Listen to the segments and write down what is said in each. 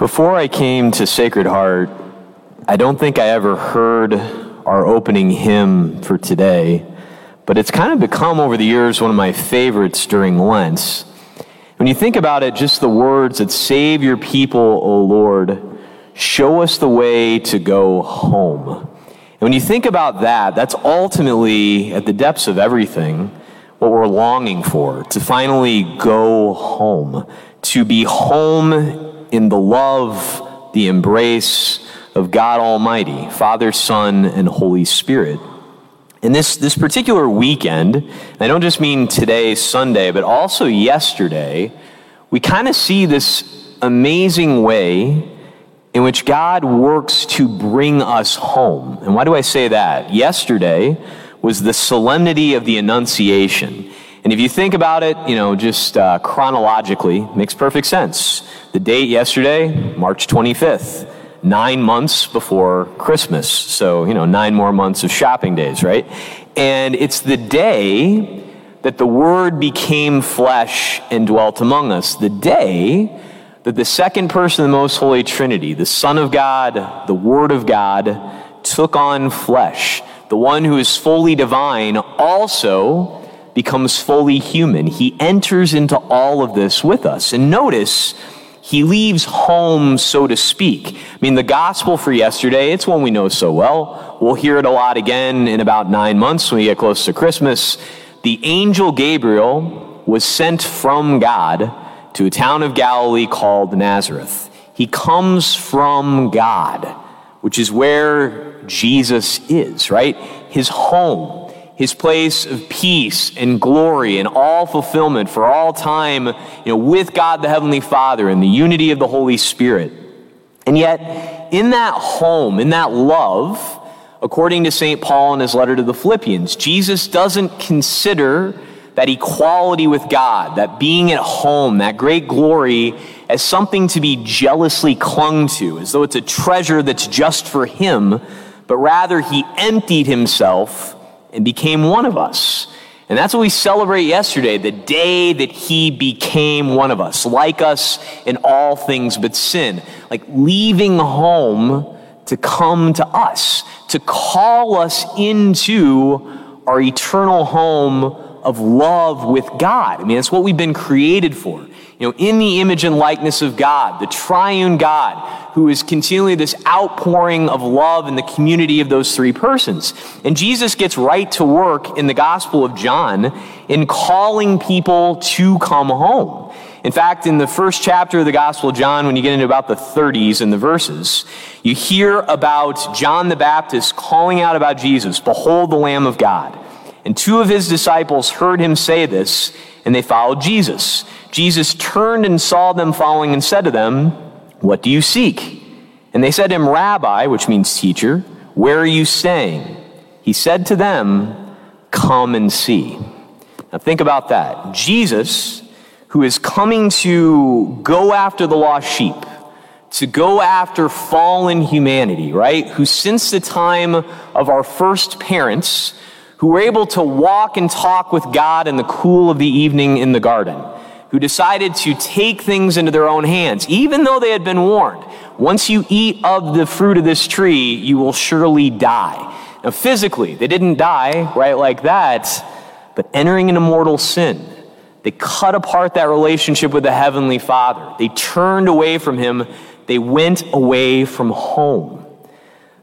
Before I came to Sacred Heart, I don't think I ever heard our opening hymn for today, but it's kind of become over the years one of my favorites during Lent. When you think about it, just the words that save your people, O Lord, show us the way to go home. And when you think about that, that's ultimately at the depths of everything what we're longing for to finally go home, to be home in the love, the embrace of God Almighty, Father, Son, and Holy Spirit. And this, this particular weekend, I don't just mean today, Sunday, but also yesterday, we kind of see this amazing way in which God works to bring us home. And why do I say that? Yesterday was the solemnity of the Annunciation. And if you think about it, you know, just uh, chronologically, makes perfect sense. The date yesterday, March 25th, nine months before Christmas. So, you know, nine more months of shopping days, right? And it's the day that the Word became flesh and dwelt among us. The day that the second person of the Most Holy Trinity, the Son of God, the Word of God, took on flesh. The one who is fully divine also becomes fully human. He enters into all of this with us. And notice, he leaves home, so to speak. I mean, the gospel for yesterday, it's one we know so well. We'll hear it a lot again in about nine months when we get close to Christmas. The angel Gabriel was sent from God to a town of Galilee called Nazareth. He comes from God, which is where Jesus is, right? His home his place of peace and glory and all fulfillment for all time, you know, with God the Heavenly Father and the unity of the Holy Spirit. And yet, in that home, in that love, according to St. Paul in his letter to the Philippians, Jesus doesn't consider that equality with God, that being at home, that great glory, as something to be jealously clung to, as though it's a treasure that's just for him, but rather he emptied himself and became one of us. And that's what we celebrate yesterday, the day that he became one of us, like us in all things but sin, like leaving home to come to us, to call us into our eternal home of love with God. I mean, that's what we've been created for you know, in the image and likeness of God, the triune God, who is continually this outpouring of love in the community of those three persons. And Jesus gets right to work in the Gospel of John in calling people to come home. In fact, in the first chapter of the Gospel of John, when you get into about the 30s in the verses, you hear about John the Baptist calling out about Jesus, Behold the Lamb of God. And two of his disciples heard him say this, and they followed Jesus. Jesus turned and saw them following and said to them, What do you seek? And they said to him, Rabbi, which means teacher, where are you staying? He said to them, Come and see. Now think about that. Jesus, who is coming to go after the lost sheep, to go after fallen humanity, right? Who since the time of our first parents, who were able to walk and talk with God in the cool of the evening in the garden, who decided to take things into their own hands, even though they had been warned. Once you eat of the fruit of this tree, you will surely die. Now, physically, they didn't die, right, like that, but entering into mortal sin. They cut apart that relationship with the Heavenly Father. They turned away from Him. They went away from home.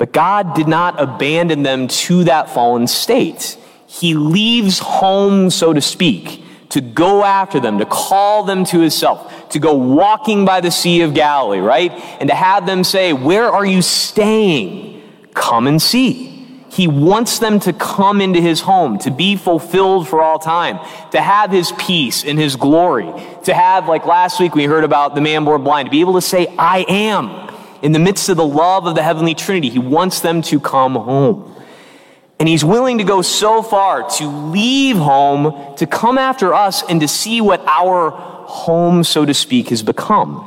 But God did not abandon them to that fallen state. He leaves home, so to speak to go after them, to call them to himself, to go walking by the Sea of Galilee, right? And to have them say, Where are you staying? Come and see. He wants them to come into his home, to be fulfilled for all time, to have his peace and his glory, to have, like last week we heard about the man born blind, to be able to say, I am. In the midst of the love of the heavenly Trinity, he wants them to come home. And he's willing to go so far to leave home, to come after us, and to see what our home, so to speak, has become.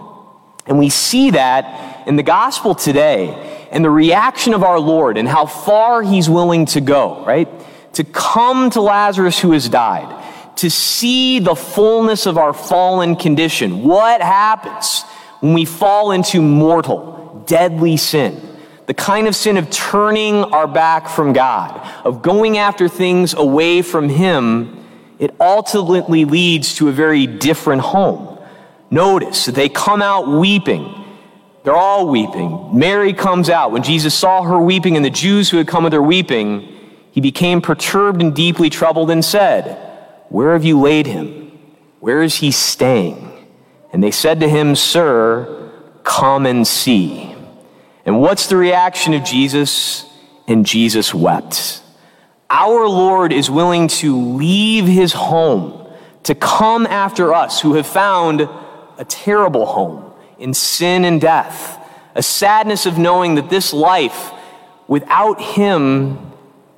And we see that in the gospel today and the reaction of our Lord and how far he's willing to go, right? To come to Lazarus who has died, to see the fullness of our fallen condition. What happens when we fall into mortal, deadly sin, the kind of sin of turning our back from God, of going after things away from Him, it ultimately leads to a very different home. Notice, they come out weeping. They're all weeping. Mary comes out. When Jesus saw her weeping and the Jews who had come with her weeping, he became perturbed and deeply troubled and said, Where have you laid him? Where is he staying? And they said to him, Sir, come and see. And what's the reaction of Jesus? And Jesus wept. Our Lord is willing to leave his home to come after us who have found a terrible home in sin and death, a sadness of knowing that this life without him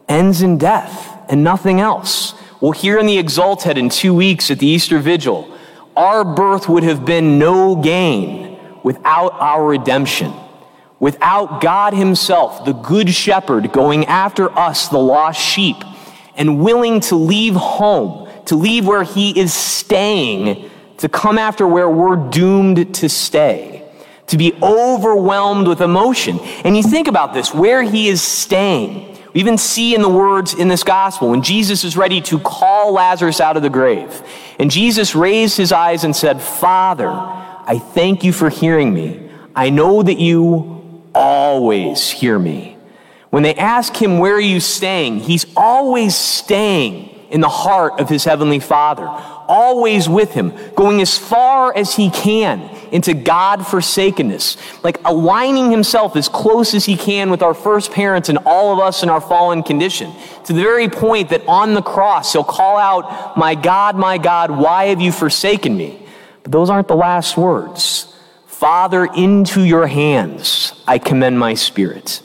ends in death and nothing else. Well, here in the Exsultet in two weeks at the Easter Vigil, our birth would have been no gain without our redemption. Without God Himself, the Good Shepherd, going after us, the lost sheep, and willing to leave home, to leave where He is staying, to come after where we're doomed to stay, to be overwhelmed with emotion. And you think about this where He is staying. We even see in the words in this gospel when Jesus is ready to call Lazarus out of the grave. And Jesus raised his eyes and said, Father, I thank you for hearing me. I know that you always hear me. When they ask him, Where are you staying? He's always staying in the heart of his heavenly Father, always with him, going as far as he can into God forsakenness, like aligning himself as close as he can with our first parents and all of us in our fallen condition, to the very point that on the cross he'll call out, My God, my God, why have you forsaken me? But those aren't the last words. Father, into your hands I commend my spirit.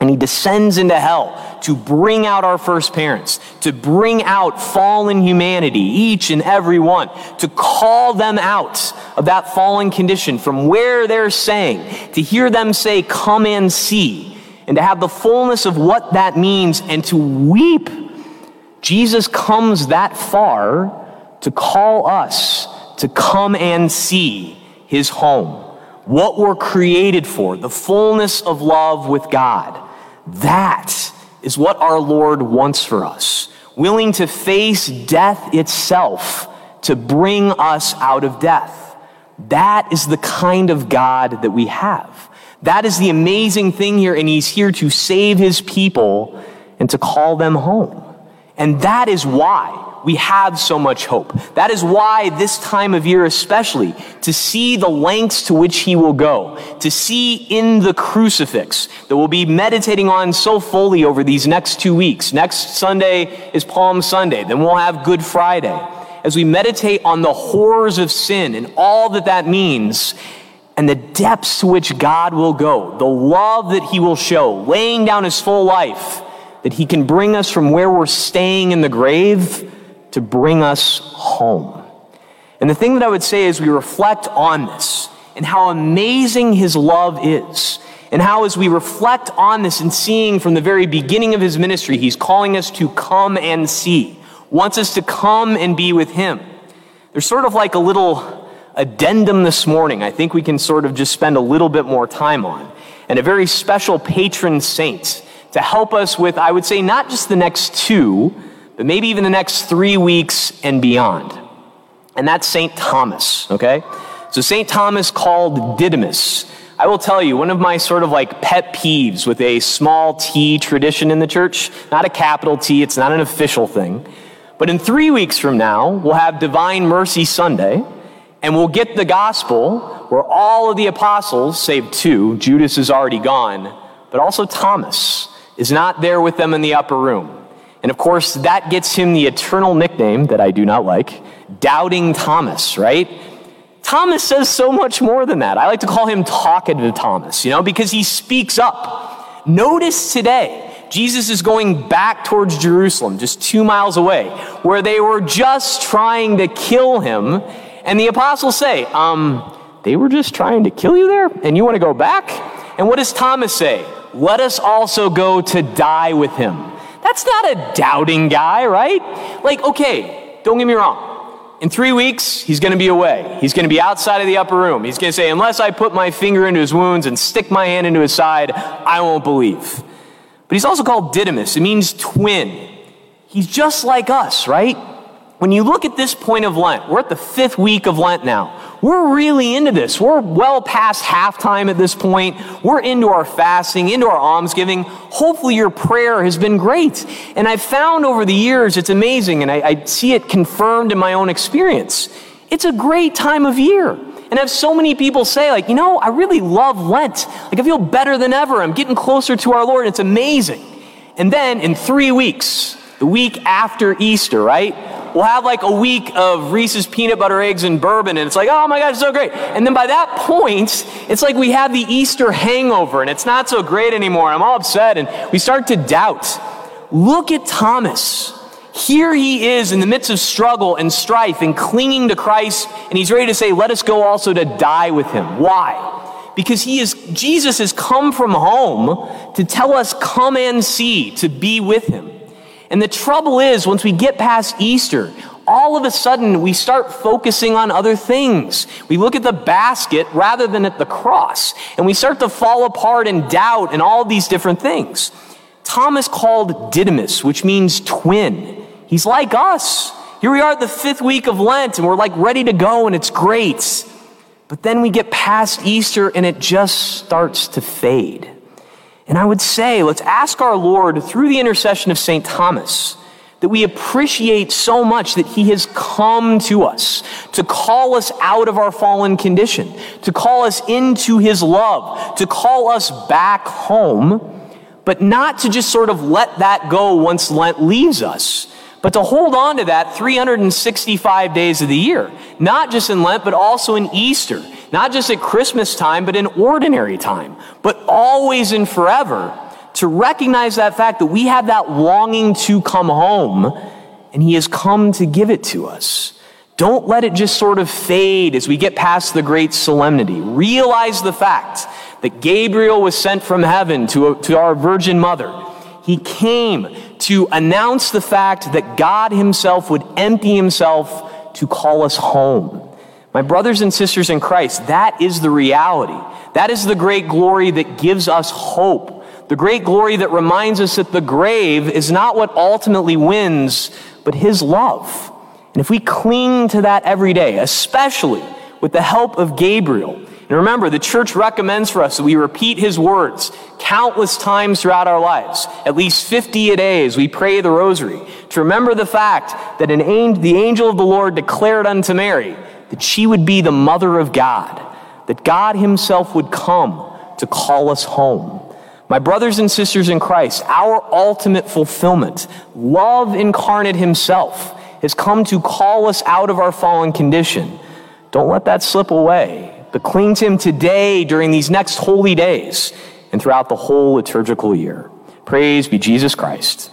And he descends into hell to bring out our first parents, to bring out fallen humanity, each and every one, to call them out of that fallen condition from where they're saying, to hear them say, Come and see, and to have the fullness of what that means and to weep. Jesus comes that far to call us to come and see his home, what we're created for, the fullness of love with God. That is what our Lord wants for us, willing to face death itself to bring us out of death. That is the kind of God that we have. That is the amazing thing here, and He's here to save His people and to call them home. And that is why we have so much hope. That is why this time of year, especially, to see the lengths to which he will go, to see in the crucifix that we'll be meditating on so fully over these next two weeks. Next Sunday is Palm Sunday, then we'll have Good Friday. As we meditate on the horrors of sin and all that that means, and the depths to which God will go, the love that he will show, laying down his full life, that he can bring us from where we're staying in the grave to bring us home. And the thing that I would say is we reflect on this and how amazing his love is. And how, as we reflect on this and seeing from the very beginning of his ministry, he's calling us to come and see, wants us to come and be with him. There's sort of like a little addendum this morning, I think we can sort of just spend a little bit more time on, and a very special patron saint to help us with, I would say, not just the next two, but maybe even the next three weeks and beyond. And that's St. Thomas, okay? So St. Thomas called Didymus. I will tell you, one of my sort of like pet peeves with a small t tradition in the church, not a capital T, it's not an official thing. But in three weeks from now, we'll have Divine Mercy Sunday, and we'll get the gospel where all of the apostles, save two, Judas is already gone, but also Thomas is not there with them in the upper room. And of course, that gets him the eternal nickname that I do not like, Doubting Thomas, right? Thomas says so much more than that. I like to call him talkative Thomas, you know, because he speaks up. Notice today, Jesus is going back towards Jerusalem, just two miles away, where they were just trying to kill him. And the apostles say, um, they were just trying to kill you there? And you want to go back? And what does Thomas say? Let us also go to die with him. That's not a doubting guy, right? Like, okay, don't get me wrong. In three weeks, he's going to be away. He's going to be outside of the upper room. He's going to say, Unless I put my finger into his wounds and stick my hand into his side, I won't believe. But he's also called Didymus. It means twin. He's just like us, right? When you look at this point of Lent, we're at the fifth week of Lent now. We're really into this. We're well past halftime at this point. We're into our fasting, into our almsgiving. Hopefully, your prayer has been great. And I've found over the years, it's amazing, and I, I see it confirmed in my own experience. It's a great time of year. And I have so many people say, like, you know, I really love Lent. Like, I feel better than ever. I'm getting closer to our Lord. It's amazing. And then in three weeks, the week after Easter, right? We'll have like a week of Reese's peanut butter eggs and bourbon, and it's like, oh my God, it's so great. And then by that point, it's like we have the Easter hangover, and it's not so great anymore. I'm all upset, and we start to doubt. Look at Thomas. Here he is in the midst of struggle and strife and clinging to Christ, and he's ready to say, Let us go also to die with him. Why? Because he is, Jesus has come from home to tell us, Come and see, to be with him. And the trouble is, once we get past Easter, all of a sudden we start focusing on other things. We look at the basket rather than at the cross, and we start to fall apart and doubt and all these different things. Thomas called Didymus, which means twin. He's like us. Here we are at the fifth week of Lent, and we're like ready to go, and it's great. But then we get past Easter, and it just starts to fade. And I would say, let's ask our Lord through the intercession of St. Thomas that we appreciate so much that he has come to us to call us out of our fallen condition, to call us into his love, to call us back home, but not to just sort of let that go once Lent leaves us, but to hold on to that 365 days of the year, not just in Lent, but also in Easter not just at Christmas time, but in ordinary time, but always and forever, to recognize that fact that we have that longing to come home, and He has come to give it to us. Don't let it just sort of fade as we get past the great solemnity. Realize the fact that Gabriel was sent from heaven to, to our Virgin Mother. He came to announce the fact that God Himself would empty Himself to call us home. My brothers and sisters in Christ, that is the reality. That is the great glory that gives us hope. The great glory that reminds us that the grave is not what ultimately wins, but His love. And if we cling to that every day, especially with the help of Gabriel, and remember, the church recommends for us that we repeat his words countless times throughout our lives, at least 50 a day as we pray the rosary, to remember the fact that an the angel of the Lord declared unto Mary, that she would be the mother of God, that God Himself would come to call us home. My brothers and sisters in Christ, our ultimate fulfillment, love incarnate Himself, has come to call us out of our fallen condition. Don't let that slip away, but cling to Him today during these next holy days and throughout the whole liturgical year. Praise be Jesus Christ.